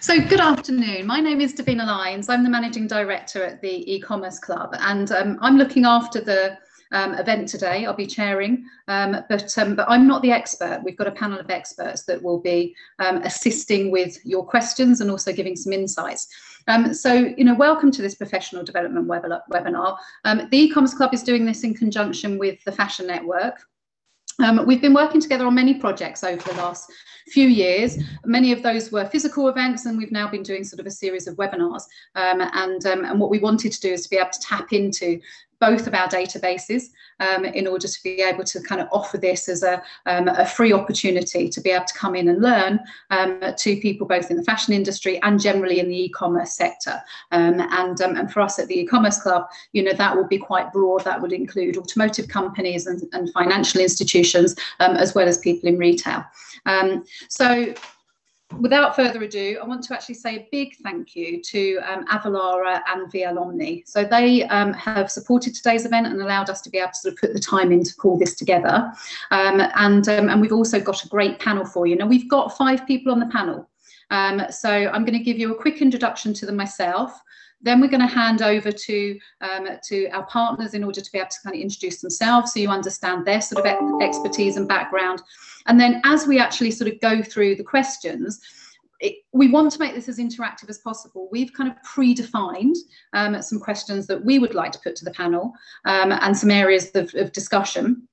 So good afternoon. My name is Davina Lines. I'm the Managing Director at the E-Commerce Club and um, I'm looking after the um, event today. I'll be chairing, um, but, um, but I'm not the expert. We've got a panel of experts that will be um, assisting with your questions and also giving some insights. Um, so, you know, welcome to this professional development web webinar. Um, the e-commerce club is doing this in conjunction with the Fashion Network. Um, we've been working together on many projects over the last few years. Many of those were physical events, and we've now been doing sort of a series of webinars. Um, and, um, and what we wanted to do is to be able to tap into both of our databases um, in order to be able to kind of offer this as a, um, a free opportunity to be able to come in and learn um, to people both in the fashion industry and generally in the e-commerce sector. Um, and, um, and for us at the e-commerce club, you know, that would be quite broad. That would include automotive companies and, and financial institutions, um, as well as people in retail. so without further ado, I want to actually say a big thank you to um, Avalara and VL Omni. So they um, have supported today's event and allowed us to be able to sort of put the time in to pull this together. Um, and, um, and we've also got a great panel for you. Now we've got five people on the panel. Um, so I'm going to give you a quick introduction to them myself. Then we're going to hand over to um, to our partners in order to be able to kind of introduce themselves so you understand their sort of expertise and background. And then as we actually sort of go through the questions, it, we want to make this as interactive as possible. We've kind of predefined um, some questions that we would like to put to the panel um, and some areas of, of discussion.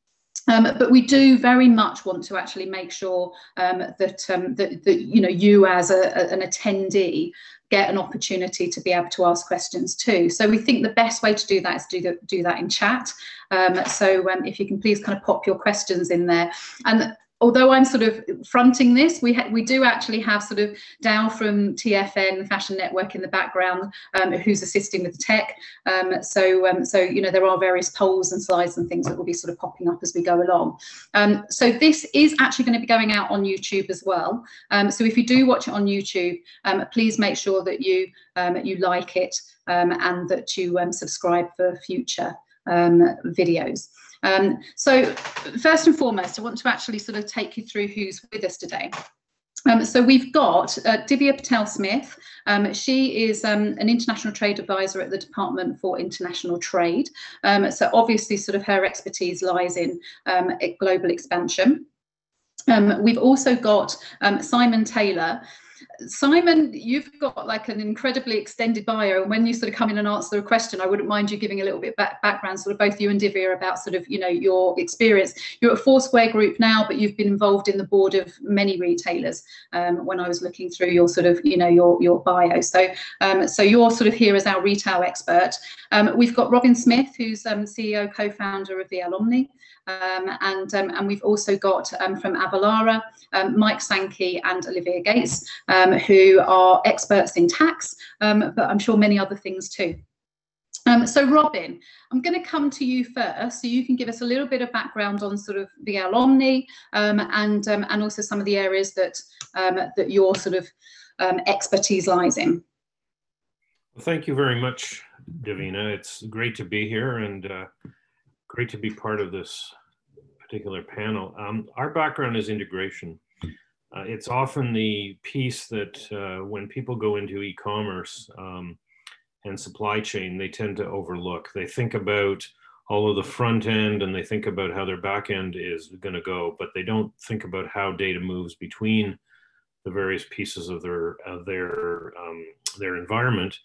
Um, but we do very much want to actually make sure um, that, um, that, that, you know you as a, a, an attendee get an opportunity to be able to ask questions too. So we think the best way to do that is to do, the, do that in chat. Um, so um, if you can please kind of pop your questions in there. And although I'm sort of fronting this, we we do actually have sort of Dow from TFN Fashion Network in the background, um, who's assisting with the tech. Um, so um, so you know there are various polls and slides and things that will be sort of popping up as we go along. Um, so this is actually going to be going out on YouTube as well. Um, so if you do watch it on YouTube, um, please make sure that you you like it and that you subscribe for future videos. Um, so first and foremost, I want to actually sort of take you through who's with us today. Um, so we've got uh, Divia Patel Smith. Um, she is um, an international trade advisor at the Department for International Trade. Um, so obviously, sort of her expertise lies in um, global expansion. Um, we've also got Simon Taylor. Simon, you've got like an incredibly extended bio, and when you sort of come in and answer a question, I wouldn't mind you giving a little bit back background, sort of both you and Divia about sort of you know your experience. You're at Foursquare Group now, but you've been involved in the board of many retailers. Um, when I was looking through your sort of you know your your bio, so um, so you're sort of here as our retail expert. Um, we've got Robin Smith, who's um, CEO co-founder of VL Omni. Um, and, um, and we've also got um, from Avalara, um, Mike Sankey and Olivia Gates, um, who are experts in tax, um, but I'm sure many other things too. so Robin, I'm going to come to you first, so you can give us a little bit of background on sort of VL Omni and and also some of the areas that that your sort of expertise lies in. Well, thank you very much, Davina. It's great to be here and uh, great to be part of this particular panel. Um, our background is integration. Uh, it's often the piece that uh, when people go into e-commerce um, and supply chain, they tend to overlook. They think about all of the front end and they think about how their back end is going to go, but they don't think about how data moves between the various pieces of their of their um, their environment.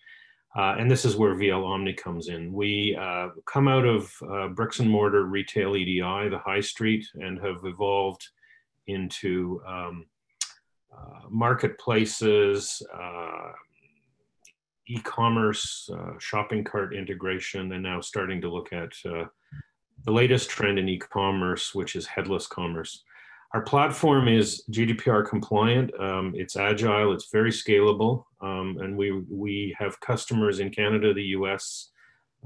Uh, and this is where VL Omni comes in. We uh, come out of uh, bricks and mortar retail EDI, the high street, and have evolved into um, uh, marketplaces, uh, e-commerce, uh, shopping cart integration, and now starting to look at the latest trend in e-commerce, which is headless commerce. Our platform is GDPR compliant. Um, it's agile. It's very scalable, um, and we we have customers in Canada, the U.S.,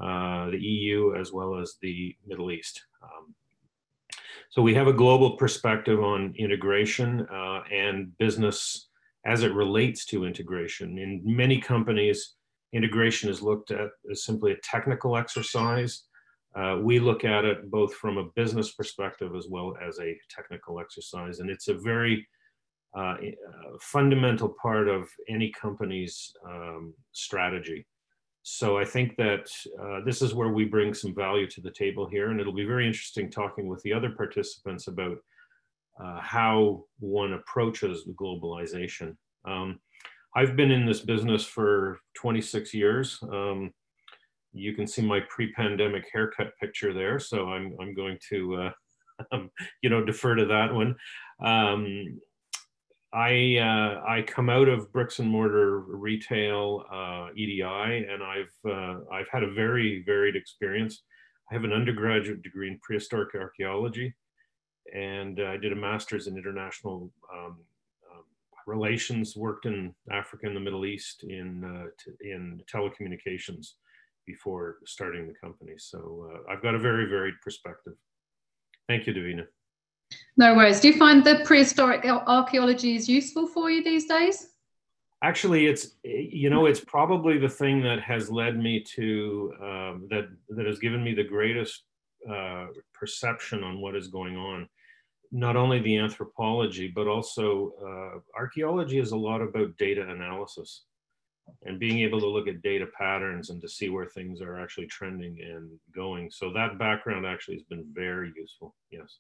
uh, the EU, as well as the Middle East. Um, so we have a global perspective on integration uh, and business as it relates to integration. In many companies, integration is looked at as simply a technical exercise. Uh, we look at it both from a business perspective as well as a technical exercise. And it's a very uh, fundamental part of any company's um, strategy. So I think that uh, this is where we bring some value to the table here, and it'll be very interesting talking with the other participants about uh, how one approaches globalization. Um, I've been in this business for 26 years. Um, you can see my pre-pandemic haircut picture there, so I'm I'm going to uh, um, you know defer to that one. Um, I uh, I come out of bricks and mortar retail uh, EDI, and I've uh, I've had a very varied experience. I have an undergraduate degree in prehistoric archaeology, and I did a master's in international um, um, relations. Worked in Africa and the Middle East in uh, in telecommunications before starting the company. So uh, I've got a very varied perspective. Thank you, Davina. No worries. Do you find the prehistoric archaeology is useful for you these days? Actually, it's you know it's probably the thing that has led me to um, that that has given me the greatest uh, perception on what is going on. Not only the anthropology, but also uh, archaeology is a lot about data analysis and being able to look at data patterns and to see where things are actually trending and going. So that background actually has been very useful. Yes.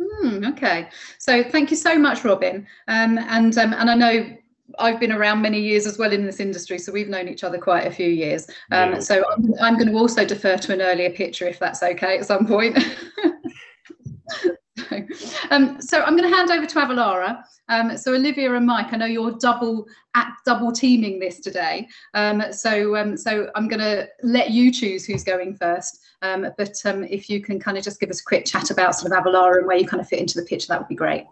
Mm, okay, so thank you so much, Robin. Um, and um, and I know I've been around many years as well in this industry, so we've known each other quite a few years. Um, yeah. So I'm, I'm, going to also defer to an earlier picture if that's okay at some point. um, so I'm going to hand over to Avalara. Um, so Olivia and Mike, I know you're double at double teaming this today. Um, so um, so I'm going to let you choose who's going first. Um, but um, if you can kind of just give us a quick chat about sort of Avalara and where you kind of fit into the picture, that would be great.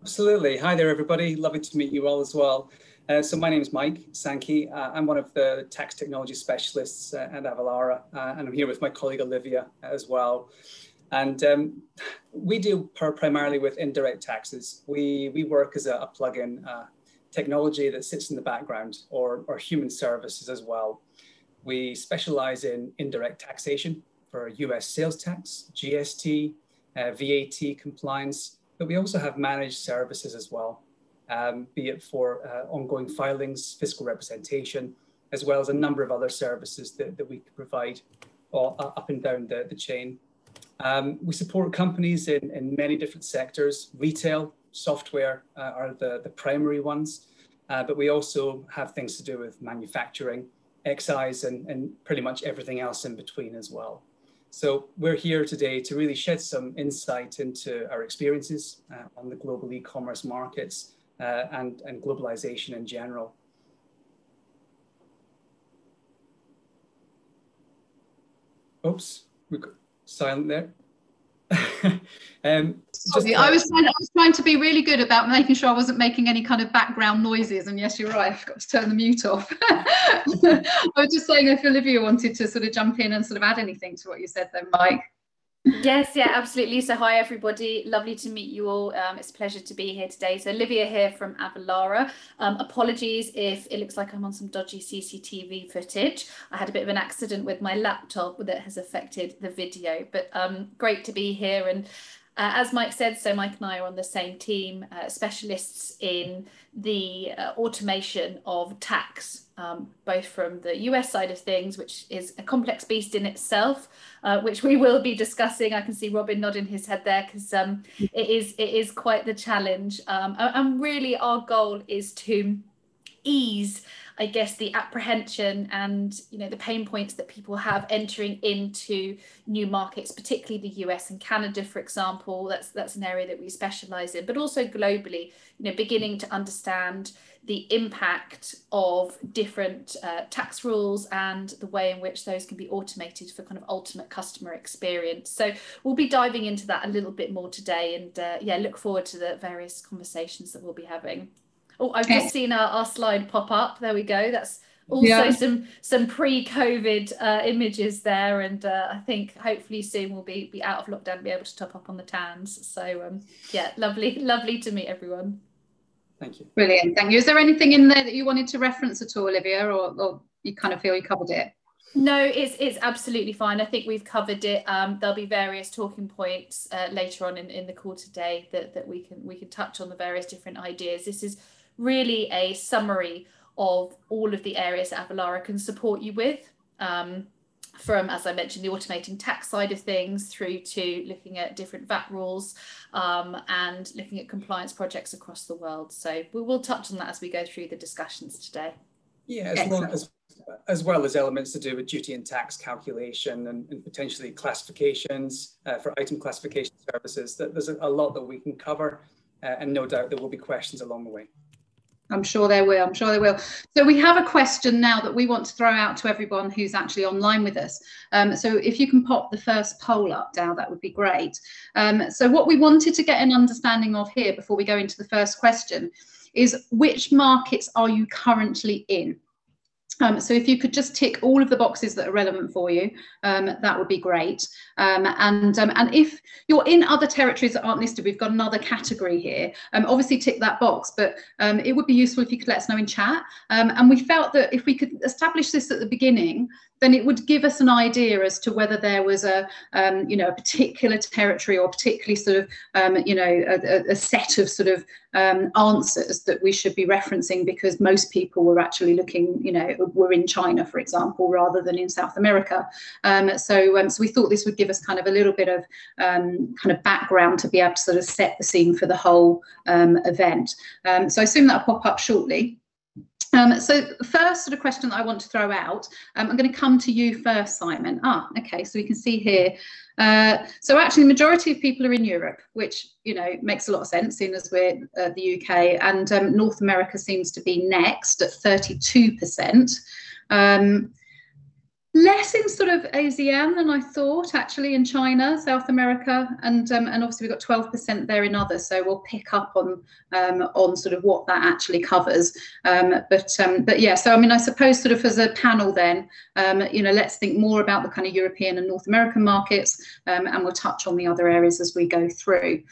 Absolutely. Hi there, everybody. Lovely to meet you all as well. Uh, so my name is Mike Sankey. Uh, I'm one of the tax technology specialists uh, at Avalara, uh, and I'm here with my colleague Olivia as well. And um, we deal primarily with indirect taxes. We, we work as a, a plug-in uh, technology that sits in the background or, or human services as well. We specialize in indirect taxation for US sales tax, GST, uh, VAT compliance, but we also have managed services as well, um, be it for uh, ongoing filings, fiscal representation, as well as a number of other services that, that we can provide all, uh, up and down the, the chain. Um, we support companies in, in many different sectors. Retail, software uh, are the, the primary ones, uh, but we also have things to do with manufacturing, excise, and, and pretty much everything else in between as well. So we're here today to really shed some insight into our experiences uh, on the global e-commerce markets uh, and, and globalization in general. Oops, we got silent there. um, Sorry, I was trying, I was trying to be really good about making sure I wasn't making any kind of background noises. And yes, you're right, I forgot to turn the mute off. I was just saying if Olivia wanted to sort of jump in and sort of add anything to what you said then, Mike. Yes, yeah, absolutely. So, hi everybody. Lovely to meet you all. Um, it's a pleasure to be here today. So, Olivia here from Avalara. Um, apologies if it looks like I'm on some dodgy CCTV footage. I had a bit of an accident with my laptop that has affected the video, but um, great to be here. And uh, as Mike said, so Mike and I are on the same team, uh, specialists in the uh, automation of tax, um, both from the US side of things, which is a complex beast in itself, uh, which we will be discussing. I can see Robin nodding his head there because um, it is it is quite the challenge. Um, and really, our goal is to ease I guess the apprehension and you know the pain points that people have entering into new markets, particularly the US and Canada, for example. That's that's an area that we specialize in, but also globally. You know, beginning to understand the impact of different uh, tax rules and the way in which those can be automated for kind of ultimate customer experience. So we'll be diving into that a little bit more today, and uh, yeah, look forward to the various conversations that we'll be having. Oh, I've just seen our, our slide pop up. There we go. That's also yeah. some some pre-COVID uh, images there, and uh, I think hopefully soon we'll be be out of lockdown and be able to top up on the tans. So um, yeah, lovely, lovely to meet everyone. Thank you. Brilliant, thank you. Is there anything in there that you wanted to reference at all, Olivia, or, or you kind of feel you covered it? No, it's it's absolutely fine. I think we've covered it. Um, there'll be various talking points uh, later on in, in the call today that, that we can we can touch on the various different ideas. This is really a summary of all of the areas that Avalara can support you with. Um, from, as I mentioned, the automating tax side of things through to looking at different VAT rules um, and looking at compliance projects across the world. So we will touch on that as we go through the discussions today. Yeah, as well as, as well as elements to do with duty and tax calculation and, and potentially classifications uh, for item classification services. There's a, a lot that we can cover uh, and no doubt there will be questions along the way. I'm sure there will. I'm sure there will. So we have a question now that we want to throw out to everyone who's actually online with us. Um, so if you can pop the first poll up, Dow, that would be great. Um, so what we wanted to get an understanding of here before we go into the first question is which markets are you currently in? Um, so if you could just tick all of the boxes that are relevant for you, um, that would be great. Um, and um, and if you're in other territories that aren't listed, we've got another category here. Um, obviously tick that box, but um, it would be useful if you could let us know in chat. and we felt that if we could establish this at the beginning, then it would give us an idea as to whether there was a, um, you know, a particular territory or particularly sort of, um, you know, a, a, set of sort of um, answers that we should be referencing because most people were actually looking, you know, were in China, for example, rather than in South America. Um, so, um, so we thought this would give us kind of a little bit of um, kind of background to be able to sort of set the scene for the whole event. so I assume that'll pop up shortly. Um, so first sort of question that I want to throw out, um, I'm going to come to you first, Simon. Ah, okay, so we can see here. Uh, so actually the majority of people are in Europe, which, you know, makes a lot of sense seeing as we're uh, the UK and um, North America seems to be next at 32%. Less in sort of ASEAN than I thought, actually, in China, South America, and um, and obviously we've got 12% there in others. So we'll pick up on um, on sort of what that actually covers. Um, but um, but yeah, so I mean, I suppose sort of as a panel, then um, you know, let's think more about the kind of European and North American markets, um, and we'll touch on the other areas as we go through.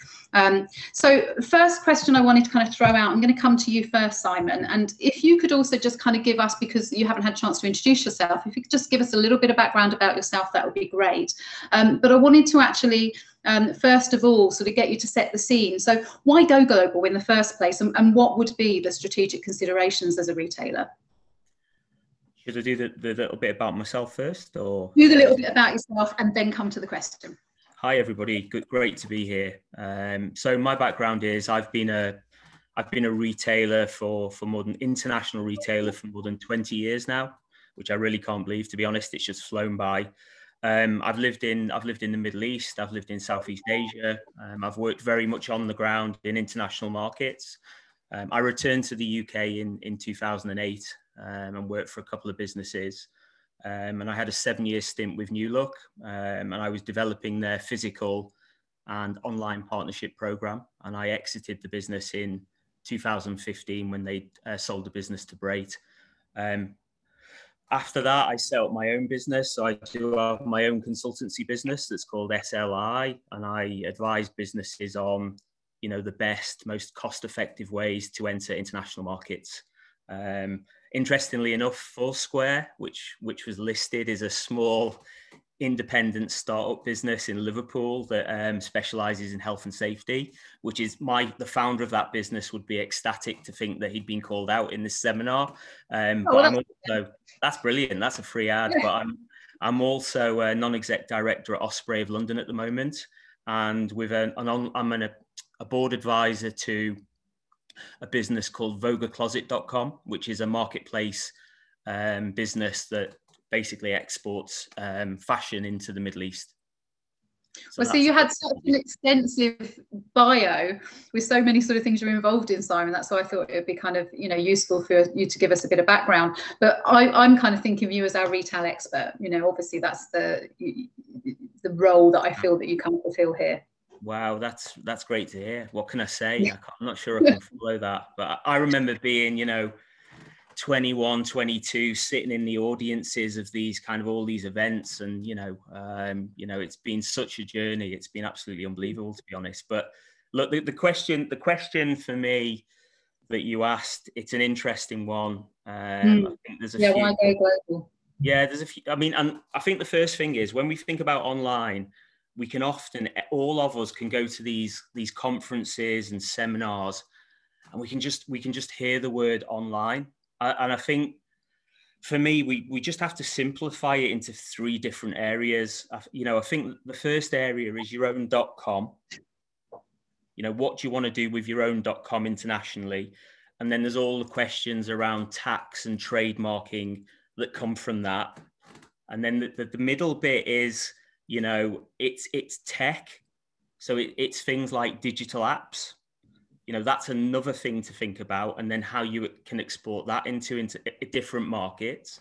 So first question I wanted to kind of throw out, I'm going to come to you first, Simon. And if you could also just kind of give us, because you haven't had a chance to introduce yourself, if you could just give us a little bit of background about yourself, that would be great. Um, but I wanted to actually um, first of all, sort of get you to set the scene. So why go global in the first place and, and what would be the strategic considerations as a retailer? Should I do the, the little bit about myself first or? Do the little bit about yourself and then come to the question. Hi everybody, Good, great to be here. Um, so my background is I've been a I've been a retailer for for more than international retailer for more than 20 years now, which I really can't believe. To be honest, it's just flown by. Um, I've lived in I've lived in the Middle East. I've lived in Southeast Asia. Um, I've worked very much on the ground in international markets. Um, I returned to the UK in in 2008 um, and worked for a couple of businesses. Um, and I had a seven year stint with New Look, um, and I was developing their physical and online partnership program. And I exited the business in 2015 when they uh, sold the business to Brait. Um, after that, I set up my own business. So I do have my own consultancy business that's called SLI, and I advise businesses on, you know, the best, most cost-effective ways to enter international markets. Um, interestingly enough, Foursquare, which which was listed, is a small independent startup business in Liverpool that um, specializes in health and safety, which is my the founder of that business would be ecstatic to think that he'd been called out in this seminar. Um, oh, but I'm also that's brilliant. That's a free ad. Yeah. But I'm I'm also a non-exec director at Osprey of London at the moment, and with an, an on, I'm an, a board advisor to a business called VogaCloset.com, which is a marketplace um, business that basically exports um, fashion into the Middle East. So well, so you had such an extensive bio with so many sort of things you're involved in, Simon. That's why I thought it would be kind of you know useful for you to give us a bit of background. But I, am kind of thinking of you as our retail expert. You know, obviously that's the the role that I feel that you of fulfil here. Wow, that's that's great to hear. What can I say? Yeah. I am not sure I can follow that, but I remember being, you know, 21, 22, sitting in the audiences of these kind of all these events, and you know, um, you know, it's been such a journey. It's been absolutely unbelievable, to be honest. But look, the, the question, the question for me that you asked, it's an interesting one. Um, mm. I think there's a yeah, few, why go global? Yeah, there's a few. I mean, and I think the first thing is when we think about online, we can often all of us can go to these these conferences and seminars, and we can just we can just hear the word online. And I think for me, we we just have to simplify it into three different areas. You know, I think the first area is your own .com. You know, what do you want to do with your own .com internationally? And then there's all the questions around tax and trademarking that come from that. And then the, the, the middle bit is, you know, it's it's tech. So it, it's things like digital apps you know that's another thing to think about and then how you can export that into into different markets.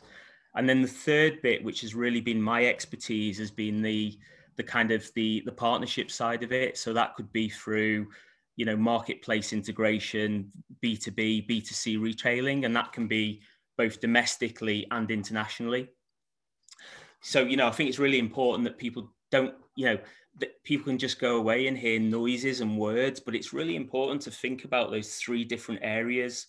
And then the third bit which has really been my expertise has been the the kind of the the partnership side of it. So that could be through you know marketplace integration b2b b2c retailing and that can be both domestically and internationally. So you know i think it's really important that people don't you know that people can just go away and hear noises and words, but it's really important to think about those three different areas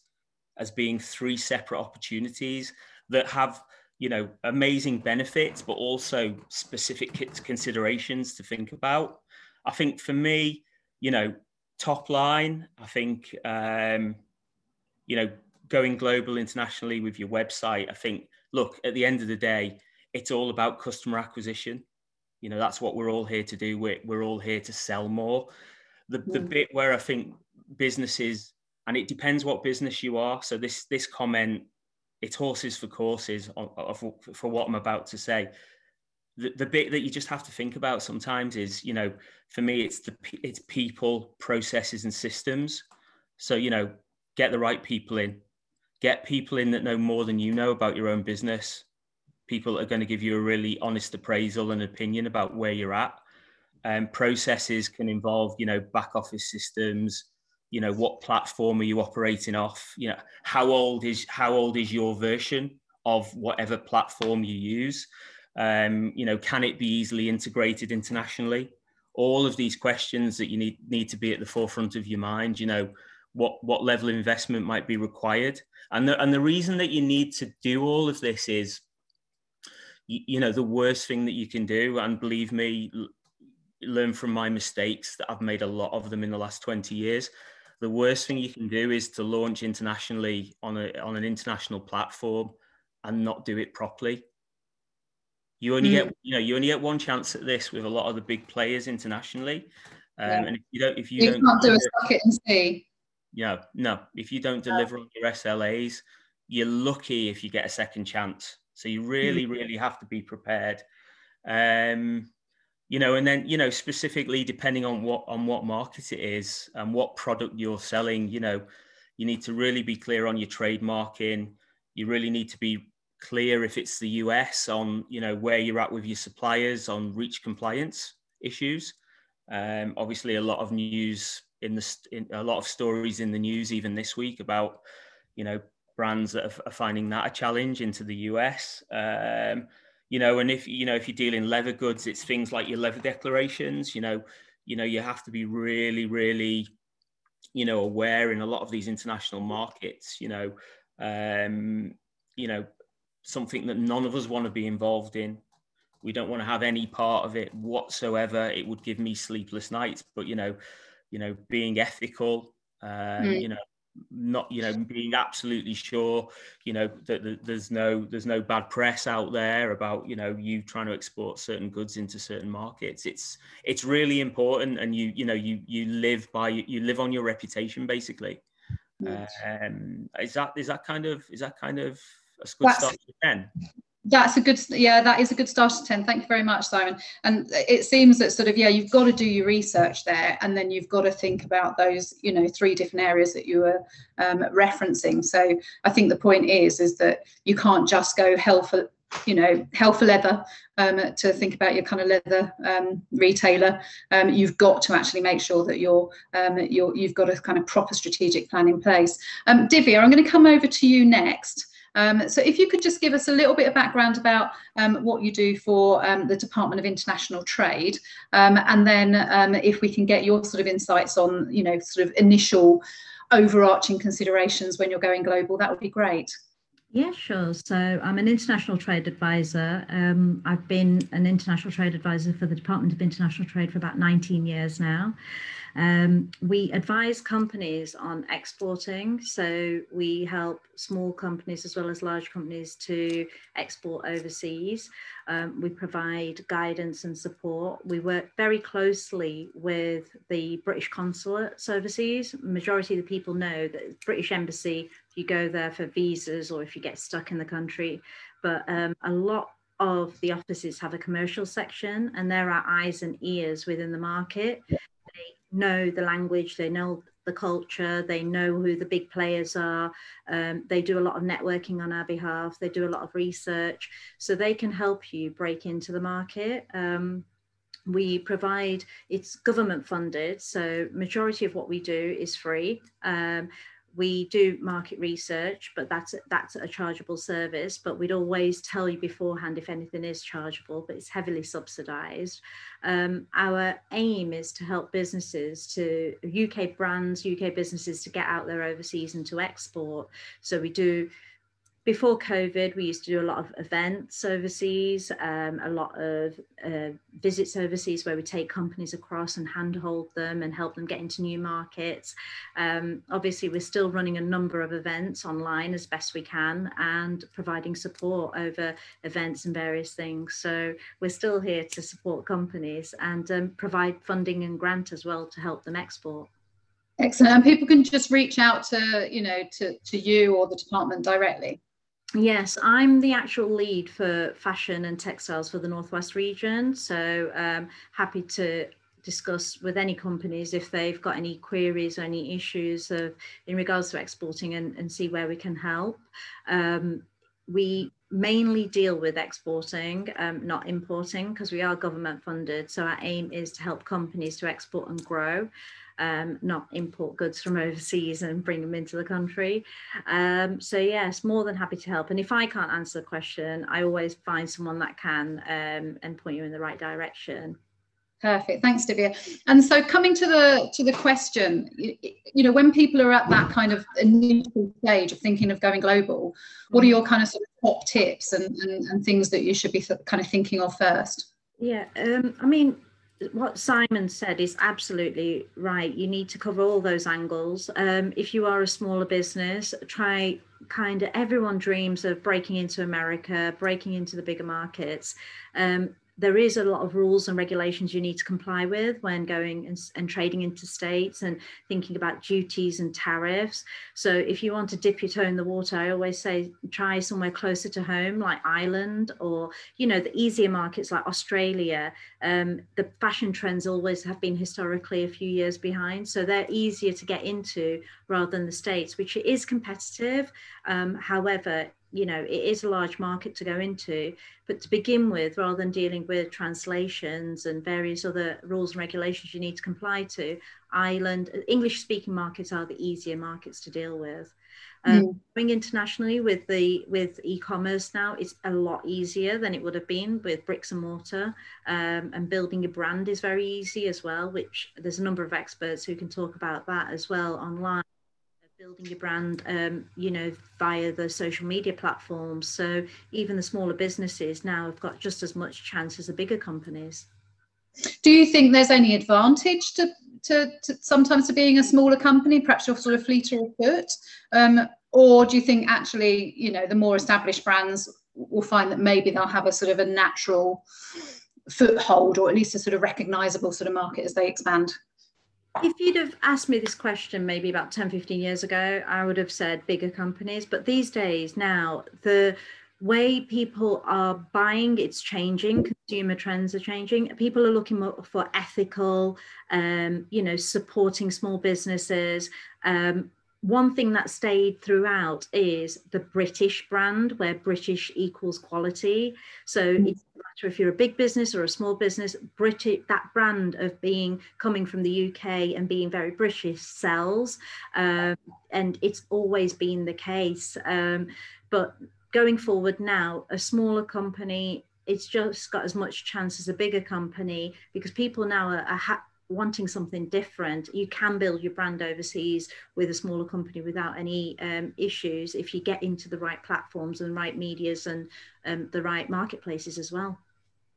as being three separate opportunities that have you know amazing benefits but also specific considerations to think about. I think for me you know top line i think um you know going global internationally with your website i think look at the end of the day it's all about customer acquisition you know, that's what we're all here to do. We're, we're all here to sell more. The, the hmm. bit where I think businesses, and it depends what business you are. So this this comment, it's horses for courses of, of, for what I'm about to say. The, the bit that you just have to think about sometimes is, you know, for me, it's the it's people, processes, and systems. So you know, get the right people in, get people in that know more than you know about your own business people are going to give you a really honest appraisal and opinion about where you're at. Um, processes can involve, you know, back office systems. You know, what platform are you operating off? You know, how old is how old is your version of whatever platform you use? Um, you know, can it be easily integrated internationally? All of these questions that you need need to be at the forefront of your mind. You know, what what level of investment might be required, and the and the reason that you need to do all of this is you, know the worst thing that you can do and believe me learn from my mistakes that i've made a lot of them in the last 20 years the worst thing you can do is to launch internationally on a on an international platform and not do it properly. You only mm. get you know you only get one chance at this with a lot of the big players internationally. Um, yeah. and if you don't if you, you don't can't do a socket and see. Yeah no. If you don't deliver on your slas you're lucky if you get a second chance so you really, mm. really have to be prepared. Um, you know, and then you know specifically depending on what on what market it is and what product you're selling, you know, you need to really be clear on your trademarking. You really need to be clear if it's the US on you know where you're at with your suppliers on reach compliance issues. Um, obviously, a lot of news in the in, a lot of stories in the news even this week about you know brands that are, finding that a challenge into the US. Um, you know, and if you know if you deal in leather goods, it's things like your leather declarations. You know, you know you have to be really, really, you know, aware in a lot of these international markets. You know, um, you know, something that none of us want to be involved in. We don't want to have any part of it whatsoever. It would give me sleepless nights. But you know, you know, being ethical, um, mm. you know, not you know being absolutely sure you know that, there's no there's no bad press out there about you know you trying to export certain goods into certain markets. It's it's really important and you you know you you live by you live on your reputation basically. Yes. um is that is that kind of is that kind of a good That's, start to 10 that's a good yeah that is a good start to 10 thank you very much simon. And it seems that sort of yeah you've got to do your research there and then you've got to think about those you know three different areas that you were um, referencing. So i think the point is is that you can't just go hell for you know hell for leather um, to think about your kind of leather um, retailer. Um, you've got to actually make sure that you're, um, you're you've got a kind of proper strategic plan in place. Um, divia i'm going to come over to you next um, so if you could just give us a little bit of background about um, what you do for um, the Department of International Trade, um, and then um, if we can get your sort of insights on, you know, sort of initial overarching considerations when you're going global, that would be great. Yeah, sure. So I'm an international trade advisor. Um, I've been an international trade advisor for the Department of International Trade for about 19 years now. Um, we advise companies on exporting. So we help small companies as well as large companies to export overseas. Um, we provide guidance and support. We work very closely with the British consulates overseas. Majority of the people know that British Embassy, you go there for visas or if you get stuck in the country, but um, a lot of the offices have a commercial section and there are eyes and ears within the market They know the language, they know the culture, they know who the big players are. Um, they do a lot of networking on our behalf, they do a lot of research, so they can help you break into the market. Um, we provide it's government funded so majority of what we do is free um, we do market research, but that's that's a chargeable service. But we'd always tell you beforehand if anything is chargeable, but it's heavily subsidised. Um, our aim is to help businesses to UK brands, UK businesses to get out there overseas and to export. So we do before COVID, we used to do a lot of events overseas, um, a lot of uh, visits overseas where we take companies across and handhold them and help them get into new markets. Um, obviously, we're still running a number of events online as best we can and providing support over events and various things. So we're still here to support companies and um, provide funding and grant as well to help them export. Excellent. And people can just reach out to, you know, to, to you or the department directly. Yes, I'm the actual lead for fashion and textiles for the Northwest region. So um, happy to discuss with any companies if they've got any queries or any issues of, in regards to exporting and, and see where we can help. Um, we mainly deal with exporting, um, not importing, because we are government funded. So our aim is to help companies to export and grow um, not import goods from overseas and bring them into the country. Um, so yes, more than happy to help. And if I can't answer the question, I always find someone that can um, and point you in the right direction. Perfect. Thanks, Divia. And so coming to the to the question, you, you, know, when people are at that kind of initial stage of thinking of going global, what are mm-hmm. your kind of, sort of top tips and, and, and things that you should be kind of thinking of first? Yeah, um, I mean, what Simon said is absolutely right. You need to cover all those angles. Um, if you are a smaller business, try kind of everyone dreams of breaking into America, breaking into the bigger markets. Um, there is a lot of rules and regulations you need to comply with when going and, and, trading into states and thinking about duties and tariffs. So if you want to dip your toe in the water, I always say try somewhere closer to home, like Ireland or you know the easier markets like Australia. Um, the fashion trends always have been historically a few years behind, so they're easier to get into rather than the states, which is competitive. Um, however, you know it is a large market to go into. But to begin with rather than dealing with translations and various other rules and regulations you need to comply to ireland english speaking markets are the easier markets to deal with. Um, mm. going internationally with the with e-commerce now it's a lot easier than it would have been with bricks and mortar. Um, and building a brand is very easy as well which there's a number of experts who can talk about that as well online building your brand um, you know via the social media platforms. So even the smaller businesses now have got just as much chance as the bigger companies. Do you think there's any advantage to, to, to sometimes to being a smaller company perhaps you're sort of fleeter of foot? Um, or do you think actually you know the more established brands will find that maybe they'll have a sort of a natural foothold or at least a sort of recognizable sort of market as they expand if you'd have asked me this question maybe about 10 15 years ago i would have said bigger companies. But these days now the way people are buying it's changing. Consumer trends are changing. People are looking for ethical um, you know supporting small businesses um, one thing that stayed throughout is the British brand, where British equals quality. So mm. it doesn't matter if you're a big business or a small business, British that brand of being coming from the UK and being very British sells, um, and it's always been the case. Um, but going forward now, a smaller company it's just got as much chance as a bigger company because people now are, are ha- wanting something different, you can build your brand overseas with a smaller company without any um, issues if you get into the right platforms and right medias and um, the right marketplaces as well.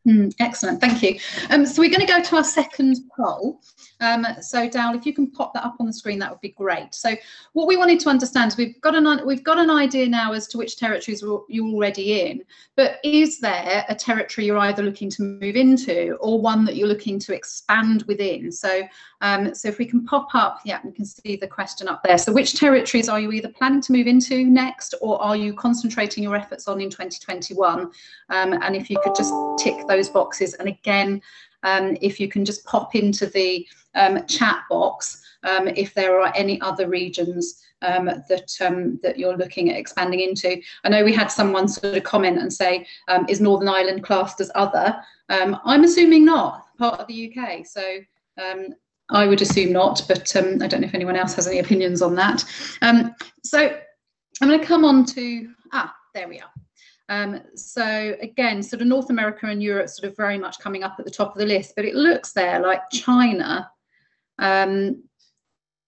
Mm, excellent, thank you. Um, so we're going to go to our second poll. Um, so Dal, if you can pop that up on the screen, that would be great. So what we wanted to understand is we've got an we've got an idea now as to which territories you're already in, but is there a territory you're either looking to move into or one that you're looking to expand within? So um, so if we can pop up, yeah, we can see the question up there. So which territories are you either planning to move into next or are you concentrating your efforts on in 2021? Um, and if you could just tick those boxes. And again, um, if you can just pop into the um, chat box um, if there are any other regions um, that um, that you're looking at expanding into. I know we had someone sort of comment and say, um, is Northern Ireland classed as other? I'm assuming not, part of the UK. So I would assume not, but I don't know if anyone else has any opinions on that. so I'm going to come on to, ah, there we are. Um, so again, sort of North America and Europe sort of very much coming up at the top of the list, but it looks there like China um,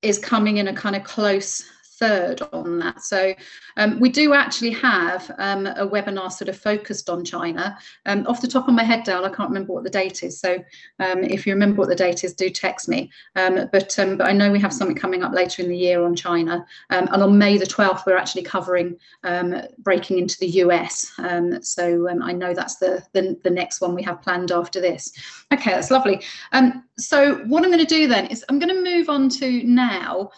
is coming in a kind of close third on that. So um, we do actually have um, a webinar sort of focused on China. Um, off the top of my head, Dal, I can't remember what the date is. So um, if you remember what the date is, do text me. Um, but, um, but I know we have something coming up later in the year on China. and on May the 12th, we're actually covering breaking into the US. so I know that's the, the, the, next one we have planned after this. Okay, that's lovely. so what I'm going to do then is I'm going to move on to now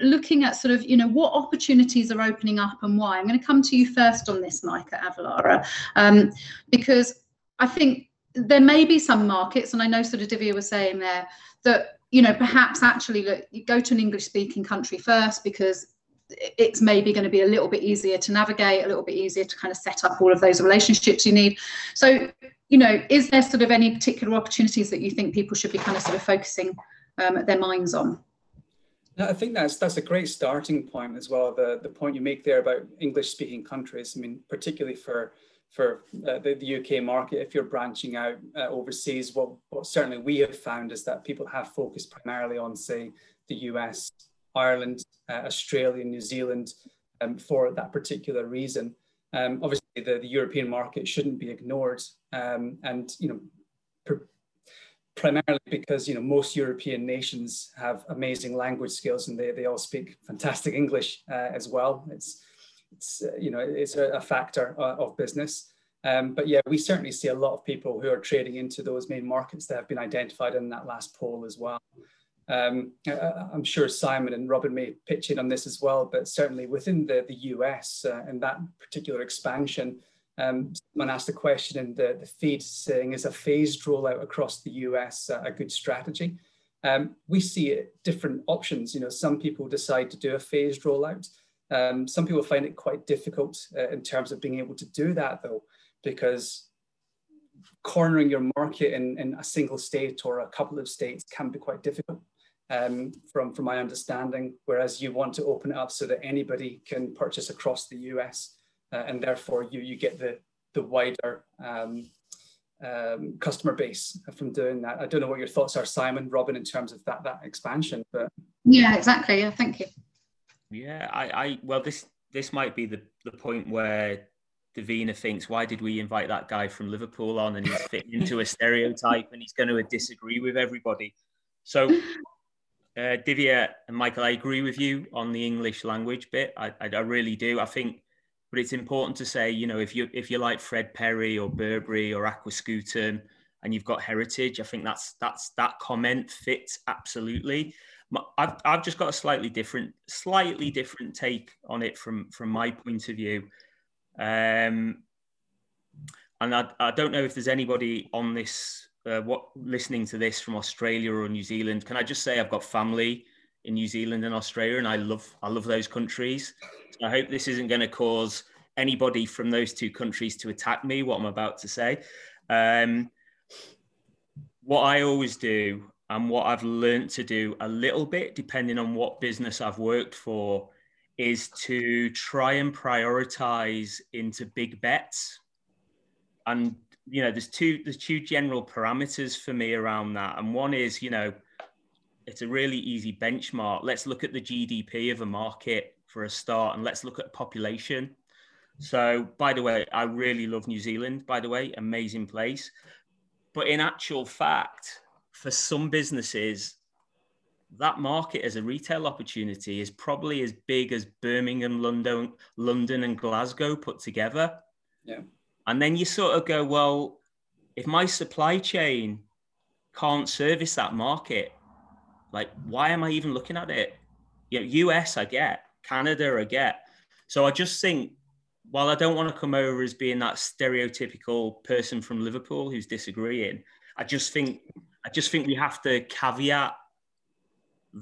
looking at sort of you know, what opportunities are opening up and why? I'm going to come to you first on this, Mike at Avalara, um, because I think there may be some markets, and I know sort of Divia was saying there, that, you know, perhaps actually look, you go to an English speaking country first because it's maybe going to be a little bit easier to navigate, a little bit easier to kind of set up all of those relationships you need. So, you know, is there sort of any particular opportunities that you think people should be kind of sort of focusing um, their minds on? I think that's that's a great starting point as well. The the point you make there about English speaking countries. I mean, particularly for for uh, the, the, UK market, if you're branching out uh, overseas, what what certainly we have found is that people have focused primarily on, say, the US, Ireland, uh, Australia, New Zealand, um, for that particular reason. Um, obviously, the, the European market shouldn't be ignored, um, and you know primarily because you know most European nations have amazing language skills and they, they all speak fantastic English uh, as well. It's it's uh, you know it's a, a factor uh, of business. Um, but yeah, we certainly see a lot of people who are trading into those main markets that have been identified in that last poll as well. Um, I, am sure Simon and Robin may pitch in on this as well, but certainly within the, the US uh, and that particular expansion, um, someone asked a question in the, the feed saying, is a phased rollout across the US a good strategy? Um, we see different options. You know, some people decide to do a phased rollout. Um, some people find it quite difficult uh, in terms of being able to do that though, because cornering your market in, in a single state or a couple of states can be quite difficult. Um, from, from my understanding, whereas you want to open it up so that anybody can purchase across the US uh, and therefore you you get the the wider um, um, customer base from doing that. I don't know what your thoughts are, Simon, Robin, in terms of that that expansion, but yeah, exactly. Yeah, thank you. Yeah, I, I well, this this might be the the point where Davina thinks, why did we invite that guy from Liverpool on, and he's fitting into a stereotype, and he's going to disagree with everybody. So, uh, Divia and Michael, I agree with you on the English language bit. I, I, I really do. I think but it's important to say, you know, if you if you like Fred Perry or Burberry or Aquascutum and you've got heritage, I think that's that's that comment fits absolutely. I've, I've just got a slightly different, slightly different take on it from from my point of view. Um, and I, I don't know if there's anybody on this, uh, what listening to this from Australia or New Zealand. Can I just say I've got family in New Zealand and Australia, and I love I love those countries. I hope this isn't going to cause anybody from those two countries to attack me, what I'm about to say. Um, what I always do and what I've learned to do a little bit, depending on what business I've worked for, is to try and prioritize into big bets. And you know, there's two there's two general parameters for me around that. And one is, you know, it's a really easy benchmark. Let's look at the GDP of a market for a start, and let's look at population. So, by the way, I really love New Zealand. By the way, amazing place. But in actual fact, for some businesses, that market as a retail opportunity is probably as big as Birmingham, London, London, and Glasgow put together. Yeah. And then you sort of go, well, if my supply chain can't service that market, like why am I even looking at it? You know, US I get, Canada I get. So I just think while I don't want to come over as being that stereotypical person from Liverpool who's disagreeing, I just think I just think we have to caveat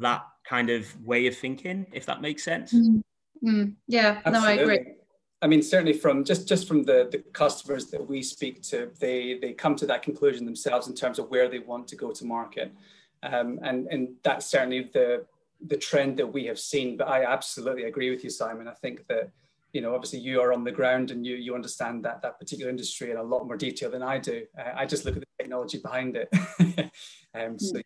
that kind of way of thinking, if that makes sense. Mm. Mm. Yeah, Absolutely. no, I agree. I mean, certainly from just just from the, the customers that we speak to, they they come to that conclusion themselves in terms of where they want to go to market, um, and and that's certainly the the trend that we have seen. But I absolutely agree with you, Simon. I think that you know obviously you are on the ground and you you understand that that particular industry in a lot more detail than I do. Uh, I just look at the technology behind it. um, so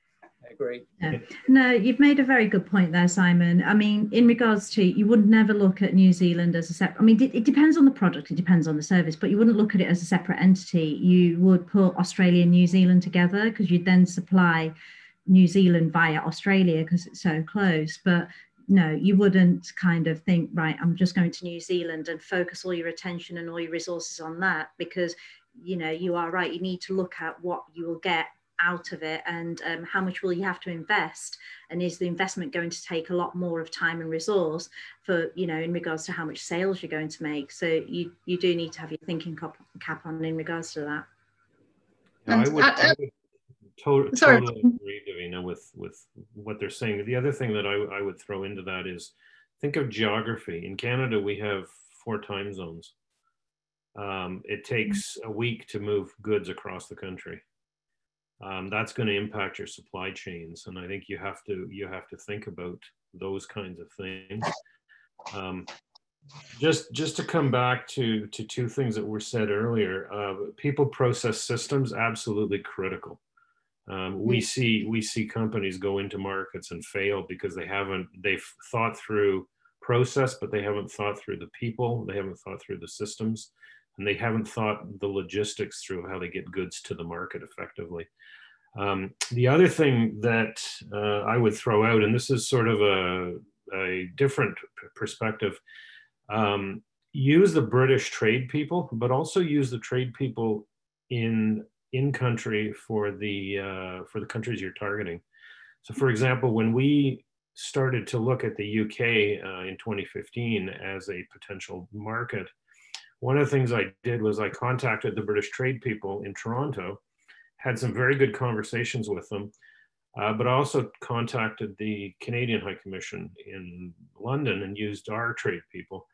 I agree. Yeah. No, you've made a very good point there, Simon. I mean, in regards to, you would never look at New Zealand as a separate, I mean, it, it depends on the product, it depends on the service, but you wouldn't look at it as a separate entity. You would put Australia and New Zealand together because you'd then supply New Zealand via Australia because it's so close. But no, you wouldn't kind of think, right, I'm just going to New Zealand and focus all your attention and all your resources on that because, you know, you are right. You need to look at what you will get out of it and um, how much will you have to invest and is the investment going to take a lot more of time and resource for you know in regards to how much sales you're going to make so you you do need to have your thinking cap, cap on in regards to that yeah, I, would, I would to- totally agree Davina with with what they're saying. The other thing that I, I would throw into that is think of geography. In Canada we have four time zones. Um, it takes a week to move goods across the country. Um, that's going to impact your supply chains and i think you have to you have to think about those kinds of things. Um, just just to come back to to two things that were said earlier uh, people process systems absolutely critical um, we mm. see we see companies go into markets and fail because they haven't they've thought through process but they haven't thought through the people they haven't thought through the systems and they haven't thought the logistics through how they get goods to the market effectively. Um, the other thing that uh, I would throw out, and this is sort of a, a different perspective, um, use the British trade people, but also use the trade people in in country for the uh, for the countries you're targeting. So, for example, when we started to look at the UK uh, in 2015 as a potential market, one of the things I did was I contacted the British trade people in Toronto, had some very good conversations with them, uh, but I also contacted the Canadian High Commission in London and used our trade people.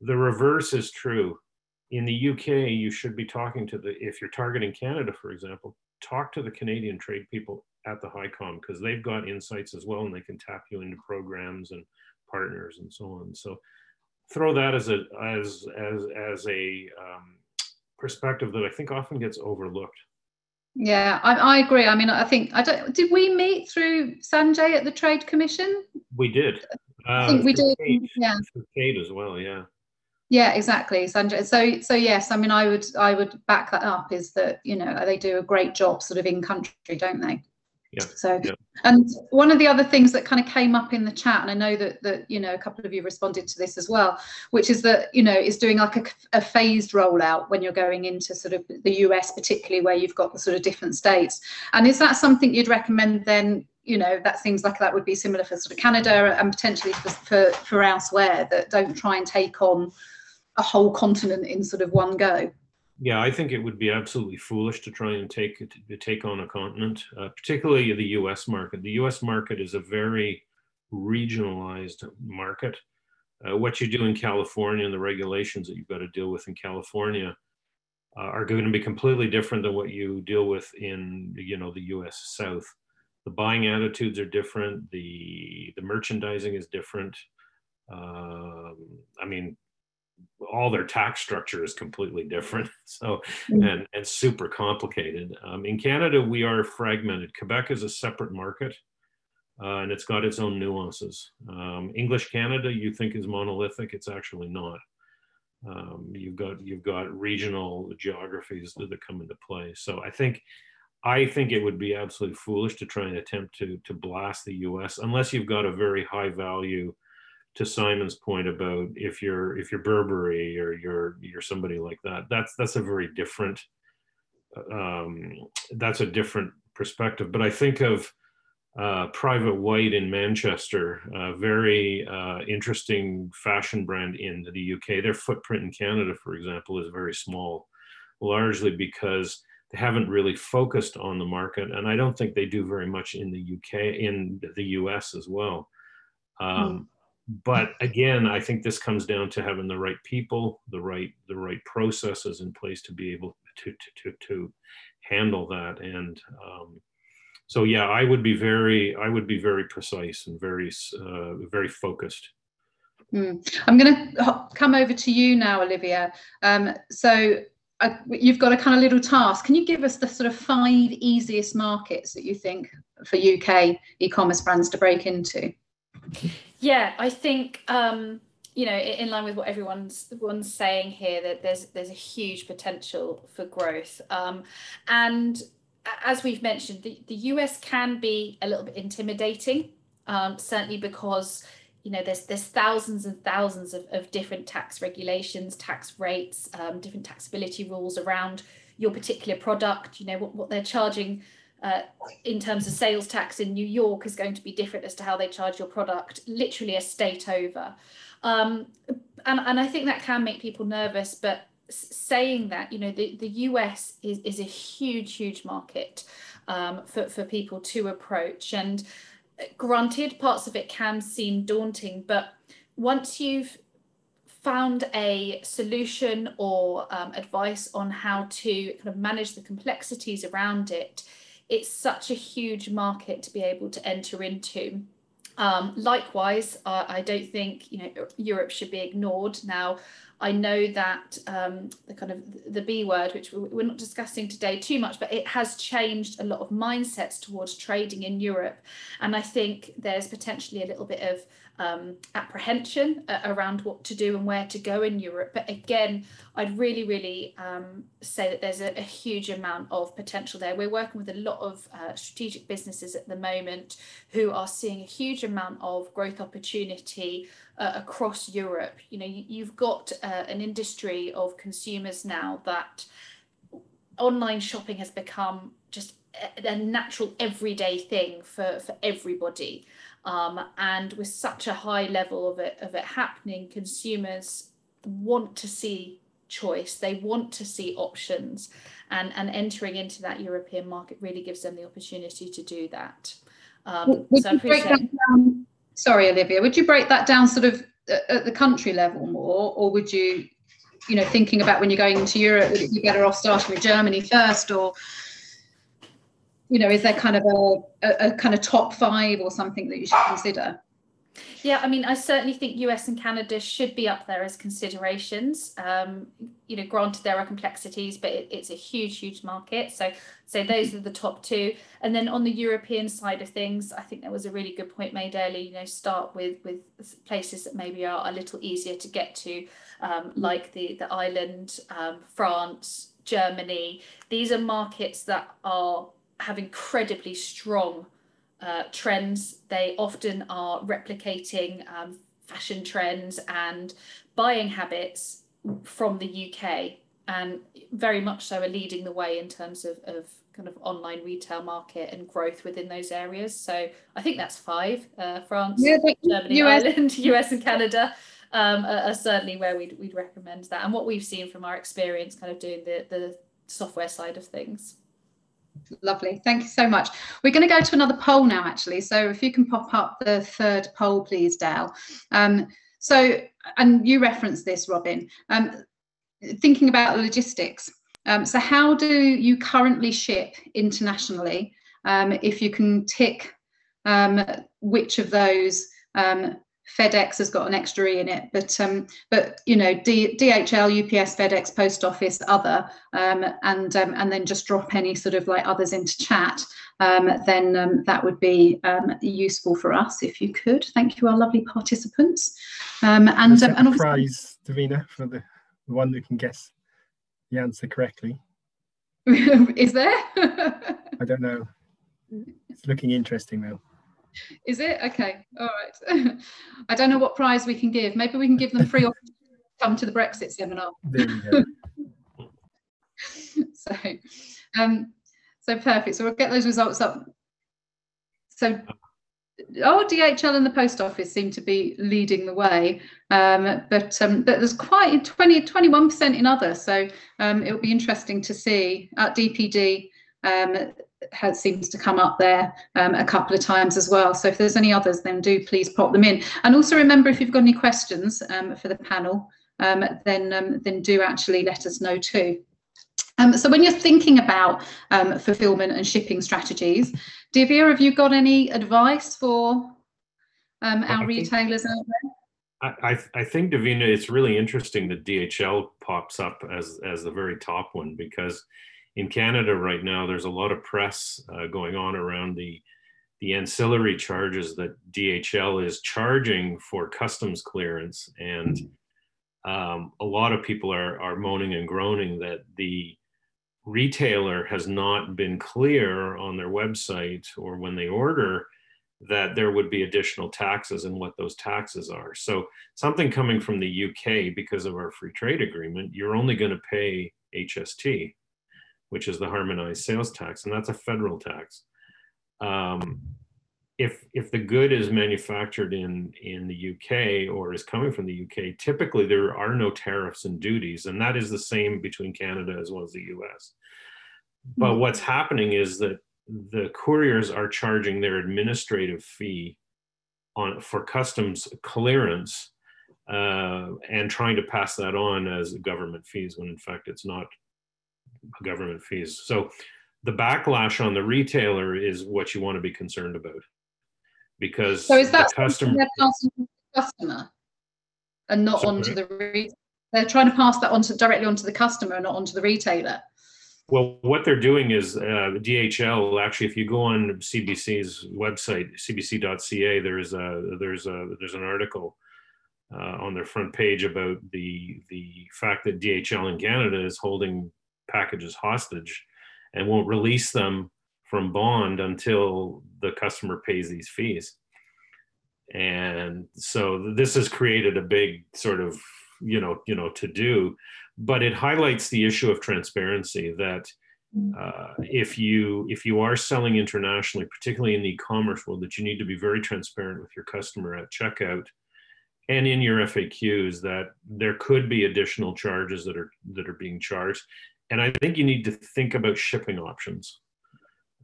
The reverse is true. In the UK, you should be talking to the, if you're targeting Canada, for example, talk to the Canadian trade people at the HiCom because they've got insights as well and they can tap you into programs and partners and so on. So throw that as a as as as a um, perspective that I think often gets overlooked. Yeah, I, I, agree. I mean, I think I don't. Did we meet through Sanjay at the Trade Commission? We did. Uh, I think we did. Kate, yeah, Kate as well. Yeah. Yeah, exactly, Sanjay. So, so yes, I mean, I would, I would back that up. Is that you know they do a great job, sort of in country, don't they? Yeah. So, yeah. and one of the other things that kind of came up in the chat, and I know that that you know a couple of you responded to this as well, which is that you know is doing like a, a phased rollout when you're going into sort of the US, particularly where you've got the sort of different states. And is that something you'd recommend then? You know, that seems like that would be similar for sort of Canada and potentially for, for, for elsewhere that don't try and take on a whole continent in sort of one go. Yeah, I think it would be absolutely foolish to try and take to take on a continent, uh, particularly the U.S. market. The U.S. market is a very regionalized market. Uh, what you do in California and the regulations that you've got to deal with in California uh, are going to be completely different than what you deal with in you know the U.S. South. The buying attitudes are different. The the merchandising is different. Um, I mean, all their tax structure is completely different so mm-hmm. and and super complicated um, in canada we are fragmented quebec is a separate market uh, and it's got its own nuances. Um, English Canada, you think is monolithic, it's actually not. Um, you've got you've got regional geographies that, that come into play. So I think I think it would be absolutely foolish to try and attempt to to blast the U.S. unless you've got a very high value. To Simon's point about if you're if you're Burberry or you're you're somebody like that, that's that's a very different um, that's a different perspective. But I think of uh, Private White in Manchester, a very uh, interesting fashion brand in the UK. Their footprint in Canada, for example, is very small, largely because they haven't really focused on the market. And I don't think they do very much in the UK, in the US as well. Um, mm. But again, I think this comes down to having the right people, the right the right processes in place to be able to to to, to handle that. And um, so yeah, I would be very, I would be very precise and very, uh, very focused. Mm. I'm going to come over to you now, Olivia. Um, so you've got a kind of little task. Can you give us the sort of five easiest markets that you think for UK e-commerce brands to break into? Yeah, I think um, you know, in line with what everyone's everyone's saying here, that there's there's a huge potential for growth, um, and as we've mentioned, the, the US can be a little bit intimidating, um, certainly because you know there's there's thousands and thousands of, of different tax regulations, tax rates, um, different taxability rules around your particular product. You know what, what they're charging uh, in terms of sales tax in New York is going to be different as to how they charge your product, literally a state over. Um, and, and I think that can make people nervous, but saying that you know the, the US is, is a huge huge market um, for, for people to approach and uh, granted parts of it can seem daunting but once you've found a solution or um, advice on how to kind of manage the complexities around it it's such a huge market to be able to enter into um, likewise, uh, I don't think you know Europe should be ignored. Now, I know that um, the kind of the B word, which we're not discussing today too much, but it has changed a lot of mindsets towards trading in Europe, and I think there's potentially a little bit of um, apprehension uh, around what to do and where to go in Europe. But again, I'd really, really um, say that there's a, a, huge amount of potential there. We're working with a lot of uh, strategic businesses at the moment who are seeing a huge amount of growth opportunity uh, across Europe. You know, you, have got uh, an industry of consumers now that online shopping has become just a, natural everyday thing for, for everybody. Um, and with such a high level of it of it happening, consumers want to see choice. They want to see options, and and entering into that European market really gives them the opportunity to do that. Um, would so you break that down? Sorry, Olivia. Would you break that down sort of at the country level more, or would you, you know, thinking about when you're going into Europe, would it be better off starting with Germany first, or you know, is there kind of a, a, a kind of top five or something that you should consider? Yeah, I mean, I certainly think US and Canada should be up there as considerations. Um, you know, granted there are complexities, but it, it's a huge, huge market. So, so those are the top two. And then on the European side of things, I think there was a really good point made earlier. You know, start with with places that maybe are a little easier to get to, um, like the the Ireland, um, France, Germany. These are markets that are have incredibly strong uh, trends. They often are replicating um, fashion trends and buying habits from the UK and very much so are leading the way in terms of, of kind of online retail market and growth within those areas. So I think that's five, uh, France, yeah, Germany, US. Ireland, US and Canada. Um, are, are, certainly where we'd, we'd recommend that and what we've seen from our experience kind of doing the, the software side of things. Lovely. Thank you so much. We're going to go to another poll now, actually. So if you can pop up the third poll, please, Dale. Um, so, and you referenced this, Robin, um, thinking about logistics. Um, so how do you currently ship internationally? Um, if you can tick um, which of those um, FedEx has got an extra E in it, but um, but you know D, DHL, UPS, FedEx, Post Office, other, um, and um, and then just drop any sort of like others into chat. um, then um, that would be um, useful for us if you could. Thank you, our lovely participants. Um, and um, and prize, Davina, for the, the one that can guess the answer correctly. Is there? I don't know. It's looking interesting though. Is it? Okay. All right. I don't know what prize we can give. Maybe we can give them free come to the Brexit seminar. There so, um, so perfect. So we'll get those results up. So, oh, DHL and the post office seem to be leading the way, um, but um, but there's quite 20, 21% in others. So um, it'll be interesting to see at DPD. Um, has seems to come up there um, a couple of times as well. So if there's any others, then do please pop them in. And also remember, if you've got any questions um, for the panel, um, then um, then do actually let us know too. Um, so when you're thinking about um, fulfillment and shipping strategies, Divia, have you got any advice for our retailers out there? I, I think Davina, it's really interesting that DHL pops up as as the very top one because in Canada right now, there's a lot of press uh, going on around the the ancillary charges that DHL is charging for customs clearance, and um, a lot of people are are moaning and groaning that the retailer has not been clear on their website or when they order that there would be additional taxes and what those taxes are. So something coming from the UK because of our free trade agreement, you're only going to pay HST which is the harmonized sales tax, and that's a federal tax. Um, if if the good is manufactured in in the UK or is coming from the UK, typically there are no tariffs and duties, and that is the same between Canada as well as the US. But mm-hmm. what's happening is that the couriers are charging their administrative fee on for customs clearance uh, and trying to pass that on as government fees when in fact it's not government fees. So the backlash on the retailer is what you want to be concerned about because so is that the customer customer and not Sorry. onto the re- they're trying to pass that on to directly onto the customer and not onto the retailer well what they're doing is uh, dhl actually if you go on cbc's website cbc.ca there's a there's a there's an article uh, on their front page about the the fact that dhl in canada is holding packages hostage and won't release them from bond until the customer pays these fees. And so this has created a big sort of, you know, you know, to do, but it highlights the issue of transparency that uh, if you if you are selling internationally, particularly in the e-commerce world, that you need to be very transparent with your customer at checkout and in your FAQs that there could be additional charges that are that are being charged and I think you need to think about shipping options.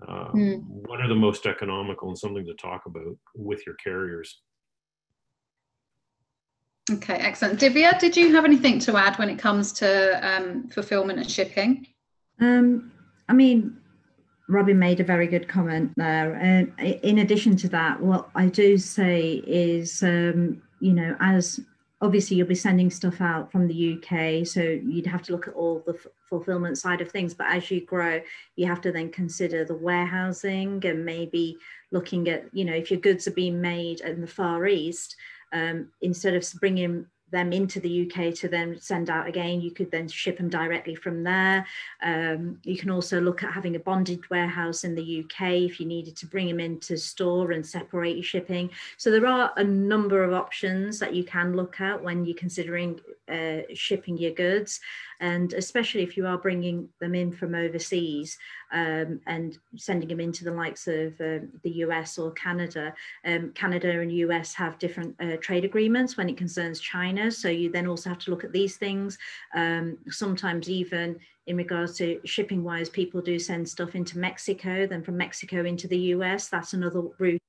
Uh, mm. What are the most economical and something to talk about with your carriers? Okay, excellent. Divia, did you have anything to add when it comes to um, fulfillment and shipping? Um, I mean, Robin made a very good comment there. And in addition to that, what I do say is, um, you know, as obviously you'll be sending stuff out from the UK, so you'd have to look at all the f- fulfillment side of things. But as you grow, you have to then consider the warehousing and maybe looking at, you know, if your goods are being made in the Far East, um, instead of bringing them into the UK to then send out again. You could then ship them directly from there. Um, you can also look at having a bonded warehouse in the UK if you needed to bring them into store and separate your shipping. So there are a number of options that you can look at when you're considering uh, shipping your goods and especially if you are bringing them in from overseas um, and sending them into the likes of uh, the US or Canada. Um, Canada and US have different uh, trade agreements when it concerns China, so you then also have to look at these things. Um, sometimes even in regards to shipping wise, people do send stuff into Mexico, then from Mexico into the US. That's another route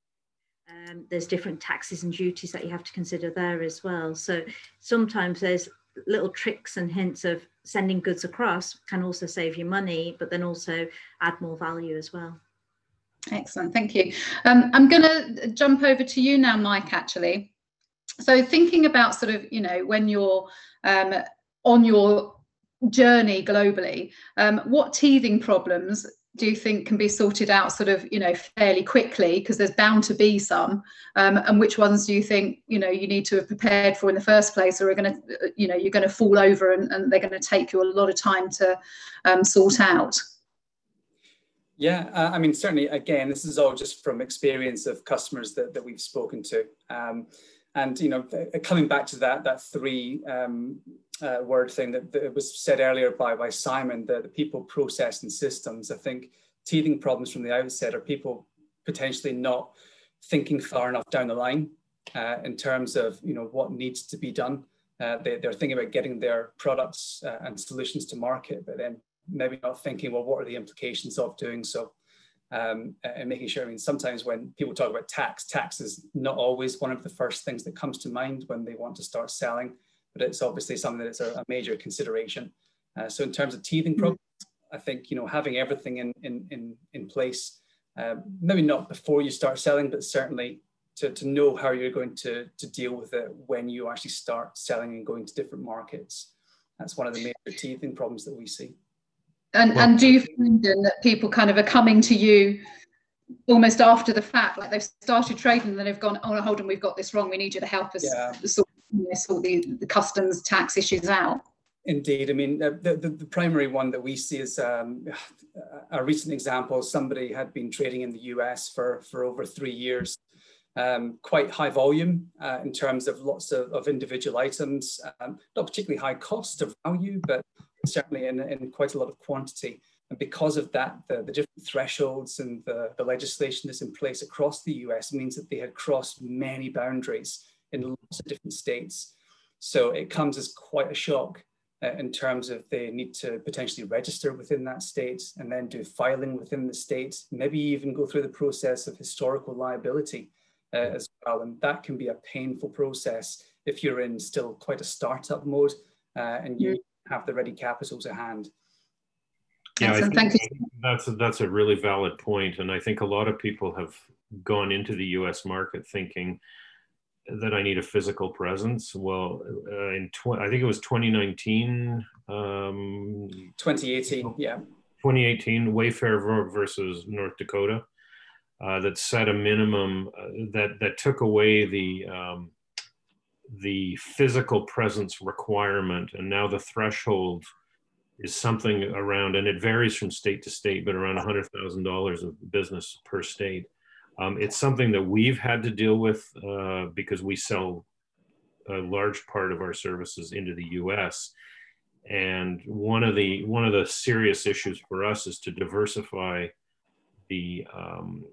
um, there's different taxes and duties that you have to consider there as well. So sometimes there's little tricks and hints of sending goods across can also save you money, but then also add more value as well. Excellent, thank you. Um, I'm going to jump over to you now, Mike, actually. So thinking about sort of, you know, when you're um, on your journey globally, um, what teething problems do you think can be sorted out sort of you know fairly quickly? Because there's bound to be some. Um, and which ones do you think you know you need to have prepared for in the first place or are going to you know you're going to fall over and, and they're going to take you a lot of time to um, sort out? Yeah uh, i mean certainly again this is all just from experience of customers that, that we've spoken to. Um, and you know coming back to that that three um, uh, word thing that, that, was said earlier by, by Simon, the, the people, process, and systems. I think teething problems from the outset are people potentially not thinking far enough down the line uh, in terms of you know what needs to be done. Uh, they, are thinking about getting their products uh, and solutions to market, but then maybe not thinking, well, what are the implications of doing so? Um, and making sure, I mean, sometimes when people talk about tax, tax is not always one of the first things that comes to mind when they want to start selling but it's obviously something that's a, a major consideration. Uh, so in terms of teething problems, I think you know having everything in in in, in place, uh, maybe not before you start selling, but certainly to, to know how you're going to, to deal with it when you actually start selling and going to different markets. That's one of the major teething problems that we see. And, and do you find then that people kind of are coming to you almost after the fact, like they've started trading and then they've gone, oh, hold on, we've got this wrong. We need you to help us yeah. sort you know, sort the, the customs tax issues out. Indeed, I mean the, the, the, primary one that we see is um, a recent example. Somebody had been trading in the US for for over three years, um, quite high volume uh, in terms of lots of, of individual items, um, not particularly high cost of value, but certainly in, in quite a lot of quantity. And because of that, the, the different thresholds and the, the legislation that's in place across the US means that they had crossed many boundaries in lots of different states. So it comes as quite a shock uh, in terms of they need to potentially register within that state and then do filing within the state, maybe even go through the process of historical liability uh, as well. And that can be a painful process if you're in still quite a startup mode uh, and you have the ready capital to hand. Yeah, I think that's a, that's a really valid point, and I think a lot of people have gone into the U.S. market thinking, that I need a physical presence. Well, uh, in tw- I think it was 2019. Um, 2018, yeah. 2018, Wayfair versus North Dakota, uh, that set a minimum uh, that that took away the um, the physical presence requirement, and now the threshold is something around, and it varies from state to state, but around $100,000 of business per state. Um, it's something that we've had to deal with uh, because we sell a large part of our services into the U.S. And one of the one of the serious issues for us is to diversify the um,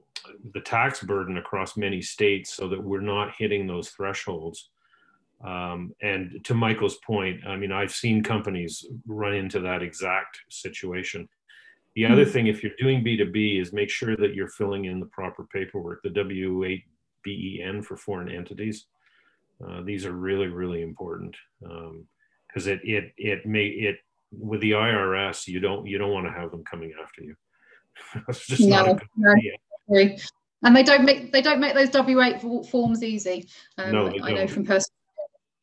the tax burden across many states so that we're not hitting those thresholds. Um, and to Michael's point, I mean, I've seen companies run into that exact situation. The other mm-hmm. thing, if you're doing B2B, is make sure that you're filling in the proper paperwork, the W8BEN for foreign entities. Uh, these are really, really important because um, it, it, it may, it, with the IRS, you don't, you don't want to have them coming after you. That's just no, not a good no. idea. And they don't make, they don't make those W8 forms easy. Um, no, I know from personal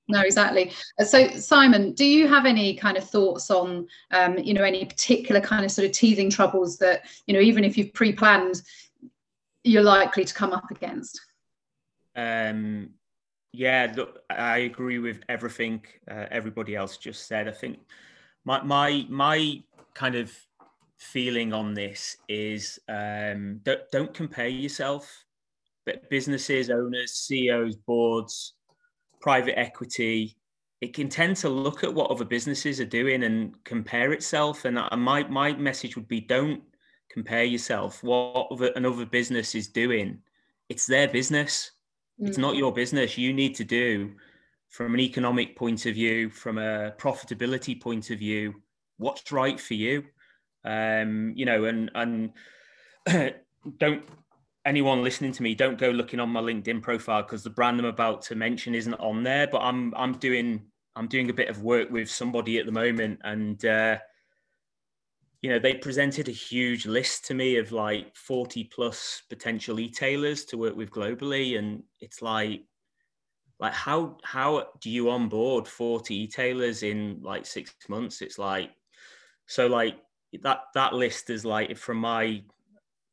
no exactly. Uh, so simon do you have any kind of thoughts on um, you know any particular kind of sort of teething troubles that you know even if you've pre-planned you're likely to come up against? Um yeah look i agree with everything uh, everybody else just said. I think my my my kind of feeling on this is um don't, don't compare yourself but businesses owners ceos boards private equity, it can tend to look at what other businesses are doing and compare itself. And my my message would be: don't compare yourself. What another business is doing, it's their business. Mm. It's not your business. You need to do, from an economic point of view, from a profitability point of view, what's right for you. Um, you know, and and don't anyone listening to me, don't go looking on my LinkedIn profile because the brand I'm about to mention isn't on there. But I'm I'm doing I'm doing a bit of work with somebody at the moment, and uh, you know they presented a huge list to me of like 40 plus potential e-tailers to work with globally, and it's like like how how do you onboard 40 e-tailers in like six months? It's like so like that that list is like from my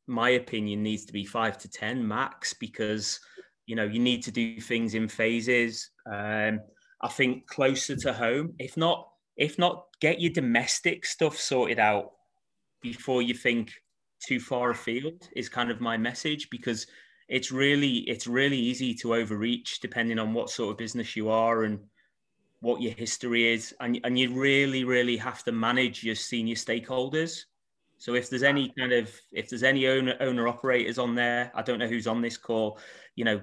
my opinion needs to be five to ten max because you know you need to do things in phases. Um, i think closer to home if not if not get your domestic stuff sorted out before you think too far afield is kind of my message because it's really it's really easy to overreach depending on what sort of business you are and what your history is. And, and you really really have to manage your senior stakeholders so if there's any kind of if there's any owner owner operators on there i don't know who's on this call you know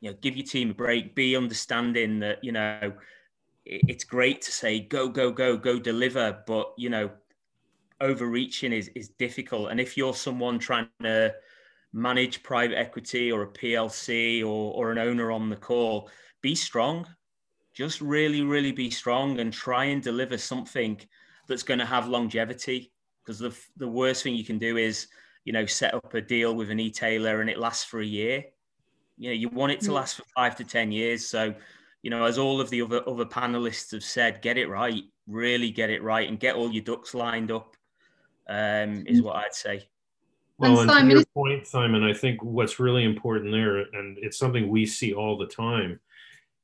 you know give your team a break be understanding that you know it's great to say go go go go deliver but you know overreaching is is difficult. And if you're someone trying to manage private equity or a plc or, or an owner on the call be strong. Just really really be strong and try and deliver something that's going to have longevity because the, the worst thing you can do is you know set up a deal with an e-tailer and it lasts for a year you know you want it to mm. last for five to ten years so you know, as all of the other other panelists have said, get it right, really get it right, and get all your ducks lined up. Um, is what I'd say. Well, and, and to your point, Simon, I think what's really important there, and it's something we see all the time,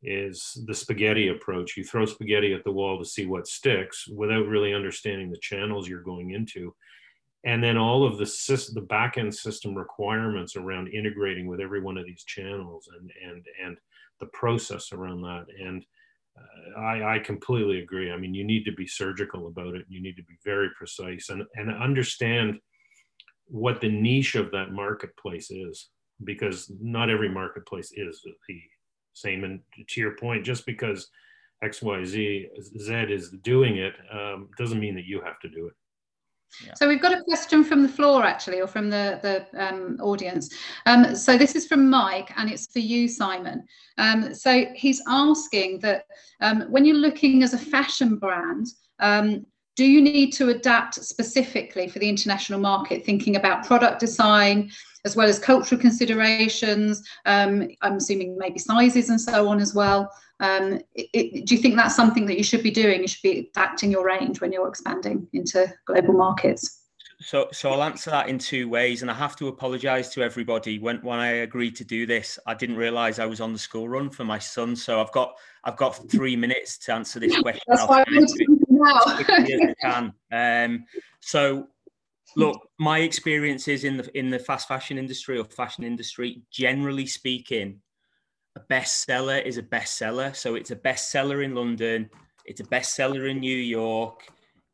is the spaghetti approach. You throw spaghetti at the wall to see what sticks without really understanding the channels you're going into. And then all of the system, the back end system requirements around integrating with every one of these channels and and and the process around that. And uh, I, I completely agree. I mean, you need to be surgical about it. You need to be very precise and, and understand what the niche of that marketplace is, because not every marketplace is the same. And to your point, just because XYZ Z is doing it um, doesn't mean that you have to do it. So we've got a question from the floor actually, or from the, the um, audience. Um, so this is from Mike and it's for you, Simon. Um, so he's asking that um, when you're looking as a fashion brand, um, do you need to adapt specifically for the international market, thinking about product design, as well as cultural considerations, um, I'm assuming maybe sizes and so on as well. Um, it, it, do you think that's something that you should be doing? You should be adapting your range when you're expanding into global markets. So, so I'll answer that in two ways, and I have to apologise to everybody. When when I agreed to do this, I didn't realise I was on the school run for my son. So I've got I've got three minutes to answer this question. That's why I'm now. as can. Um, so look my experiences in the in the fast fashion industry or fashion industry generally speaking a bestseller is a bestseller so it's a bestseller in london it's a bestseller in new york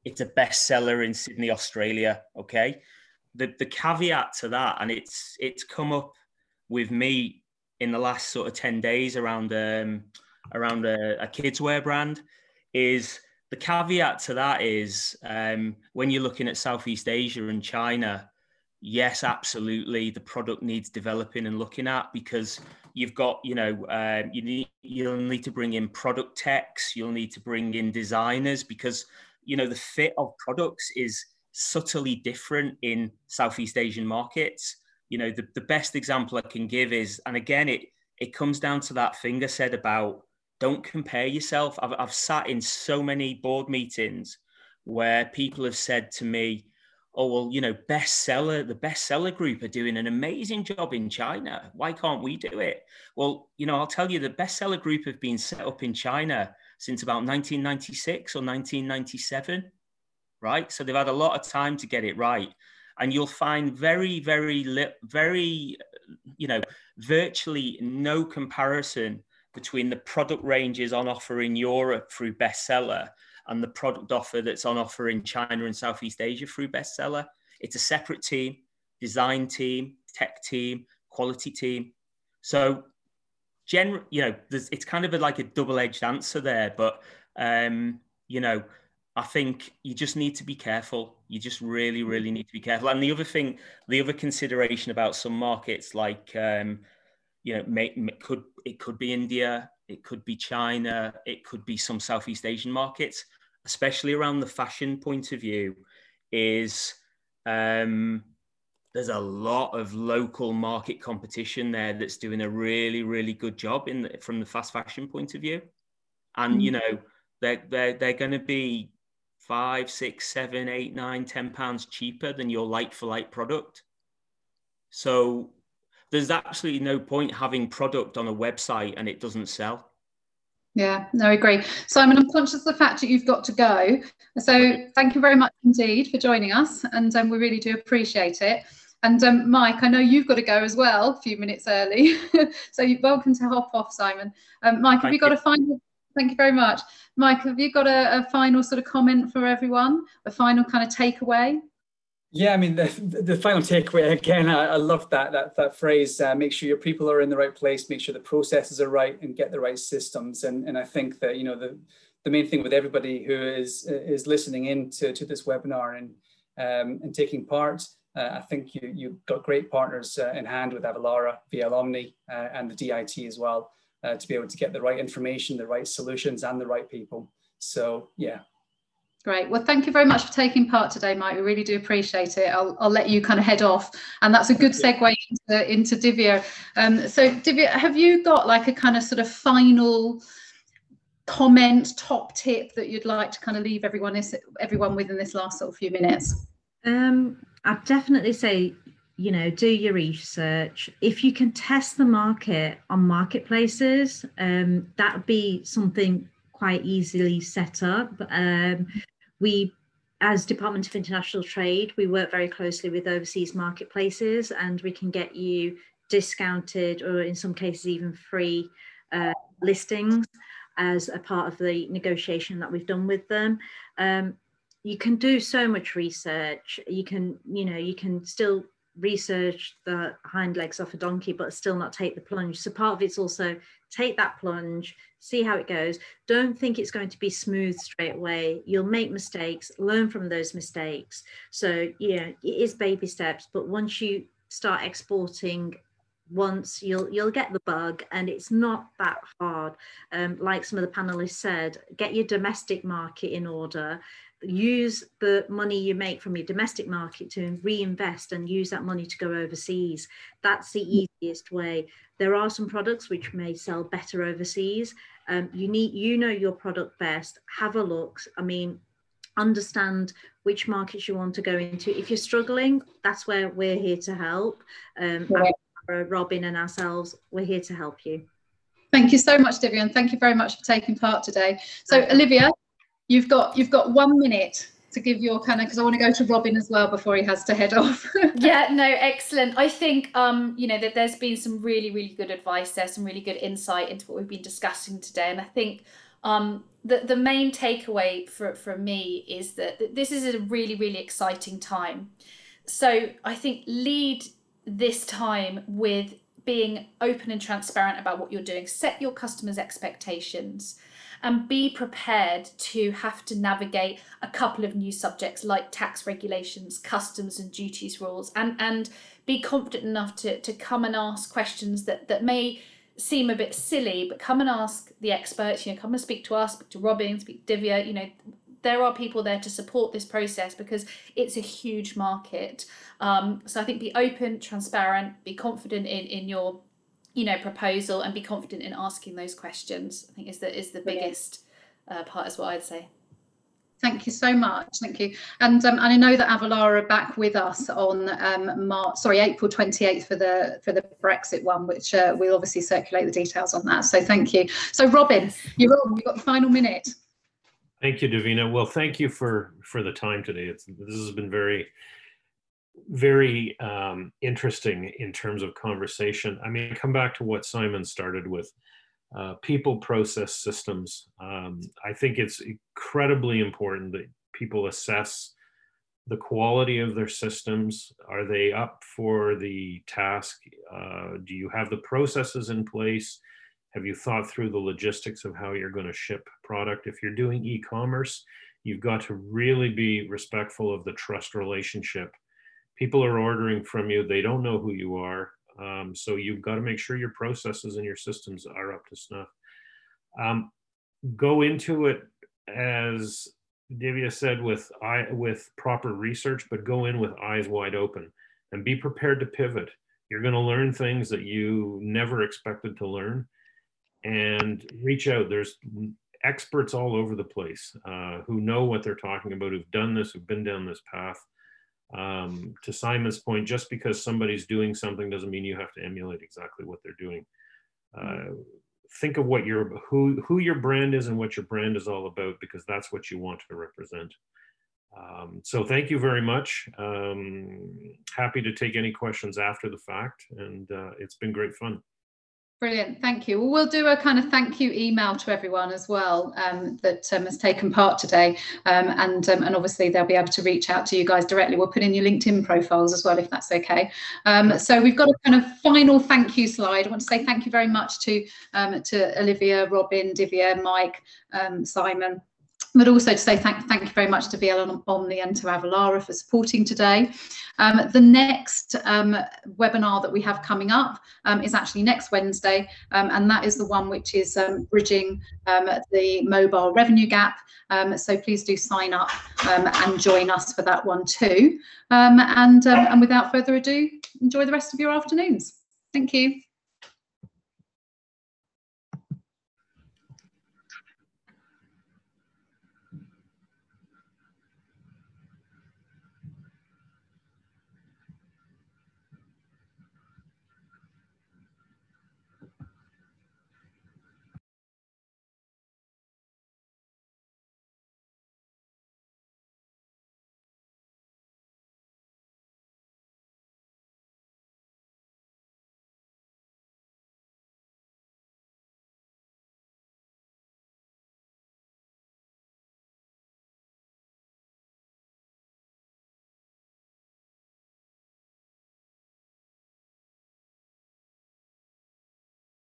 it's a bestseller in sydney australia okay the the caveat to that and it's it's come up with me in the last sort of 10 days around um around a, a kids wear brand is the caveat to that is um, when you're looking at Southeast Asia and China, yes, absolutely, the product needs developing and looking at because you've got, you know, uh, you need you'll need to bring in product techs, you'll need to bring in designers because you know the fit of products is subtly different in Southeast Asian markets. You know, the, the best example I can give is, and again, it it comes down to that thing I said about don't compare yourself. I've, I've sat in so many board meetings where people have said to me, oh, well, you know, bestseller, the bestseller group are doing an amazing job in China. Why can't we do it? Well, you know, I'll tell you, the bestseller group have been set up in China since about 1996 or 1997, right? So they've had a lot of time to get it right. And you'll find very, very, very, you know, virtually no comparison between the product ranges on offer in Europe through bestseller and the product offer that's on offer in China and Southeast Asia through bestseller. It's a separate team, design team, tech team, quality team. So, general, you know, it's kind of a, like a double-edged answer there, but um, you know, I think you just need to be careful. You just really, really need to be careful. And the other thing, the other consideration about some markets like um, you know, could it could be India, it could be China, it could be some Southeast Asian markets, especially around the fashion point of view, is um, there's a lot of local market competition there that's doing a really, really good job in the, from the fast fashion point of view, and mm-hmm. you know they're they're, they're going to be five, six, seven, eight, nine, ten pounds cheaper than your like for like product. So there's absolutely no point having product on a website and it doesn't sell. Yeah, no, I agree. Simon, I'm conscious of the fact that you've got to go. So thank you very much indeed for joining us, and um, we really do appreciate it. And um, Mike, I know you've got to go as well, a few minutes early. so you're welcome to hop off, Simon. Um, Mike, have thank you got you. a final? Thank you very much. Mike, have you got a, a final sort of comment for everyone? A final kind of takeaway? Yeah, I mean the the final takeaway again. I, I love that that that phrase. Uh, make sure your people are in the right place. Make sure the processes are right, and get the right systems. And and I think that you know the the main thing with everybody who is is listening in to, to this webinar and um, and taking part. Uh, I think you you've got great partners uh, in hand with Avalara, VL Omni, uh, and the DIT as well uh, to be able to get the right information, the right solutions, and the right people. So yeah, Great. Well, thank you very much for taking part today, Mike. We really do appreciate it. I'll, I'll let you kind of head off. And that's a good segue into, into Divia. Um, so, Divia, have you got like a kind of sort of final comment, top tip that you'd like to kind of leave everyone, is, everyone with in this last sort of few minutes? Um, I'd definitely say, you know, do your research. If you can test the market on marketplaces, um, that would be something quite easily set up. Um, we as Department of International Trade, we work very closely with overseas marketplaces and we can get you discounted or in some cases even free uh, listings as a part of the negotiation that we've done with them. Um, you can do so much research. You can, you know, you can still research the hind legs off a donkey, but still not take the plunge. So part of it's also take that plunge, see how it goes. Don't think it's going to be smooth straight away. You'll make mistakes, learn from those mistakes. So, yeah, it is baby steps, but once you start exporting once you'll you'll get the bug and it's not that hard um, like some of the panelists said get your domestic market in order use the money you make from your domestic market to reinvest and use that money to go overseas. That's the easiest way. There are some products which may sell better overseas. Um, you need you know your product best. Have a look. I mean, understand which markets you want to go into. If you're struggling, that's where we're here to help. Um, Robin and ourselves, we're here to help you. Thank you so much, Divia, and thank you very much for taking part today. So, Olivia, You've got you've got one minute to give your kind of because I want to go to Robin as well before he has to head off. yeah, no, excellent. I think um, you know that there's been some really really good advice there, some really good insight into what we've been discussing today, and I think um, the the main takeaway for for me is that this is a really really exciting time. So I think lead this time with being open and transparent about what you're doing. Set your customers' expectations and be prepared to have to navigate a couple of new subjects like tax regulations, customs and duties rules, and, and be confident enough to, to come and ask questions that, that may seem a bit silly, but come and ask the experts, you know, come and speak to us, speak to Robin, speak to Divia, you know, there are people there to support this process because it's a huge market. Um, so I think be open, transparent, be confident in, in your you know proposal and be confident in asking those questions i think is the is the biggest uh, part as well i'd say Thank you so much. Thank you. And um, and I know that Avalara are back with us on um, March, sorry, April 28th for the for the Brexit one, which uh, we'll obviously circulate the details on that. So thank you. So Robin, you're on. You've got the final minute. Thank you, Davina. Well, thank you for for the time today. It's this has been very very um, interesting in terms of conversation. I mean, come back to what Simon started with uh, people, process, systems. Um, I think it's incredibly important that people assess the quality of their systems. Are they up for the task? Uh, do you have the processes in place? Have you thought through the logistics of how you're going to ship product? If you're doing e commerce, you've got to really be respectful of the trust relationship people are ordering from you they don't know who you are um, so you've got to make sure your processes and your systems are up to snuff. Um, go into it as divia said with eye with proper research but go in with eyes wide open and be prepared to pivot. You're going to learn things that you never expected to learn and reach out. There's experts all over the place uh, who know what they're talking about, who've done this, who've been down this path. Um, to Simon's point, just because somebody's doing something doesn't mean you have to emulate exactly what they're doing. Uh, think of what your who who your brand is and what your brand is all about because that's what you want to represent. Um, so thank you very much. Um, happy to take any questions after the fact, and uh, it's been great fun. Brilliant, thank you. Well, we'll do a kind of thank you email to everyone as well um, that um, has taken part today, um, and um, and obviously they'll be able to reach out to you guys directly. We'll put in your LinkedIn profiles as well if that's okay. Um, so we've got a kind of final thank you slide. I want to say thank you very much to um, to Olivia, Robin, Divia, Mike, Simon but also to say thank, thank you very much to VL Omni and to Avalara for supporting today. Um, the next um, webinar that we have coming up um, is actually next Wednesday, um, and that is the one which is um, bridging um, the mobile revenue gap. so please do sign up and join us for that one too. and, and without further ado, enjoy the rest of your afternoons. Thank you.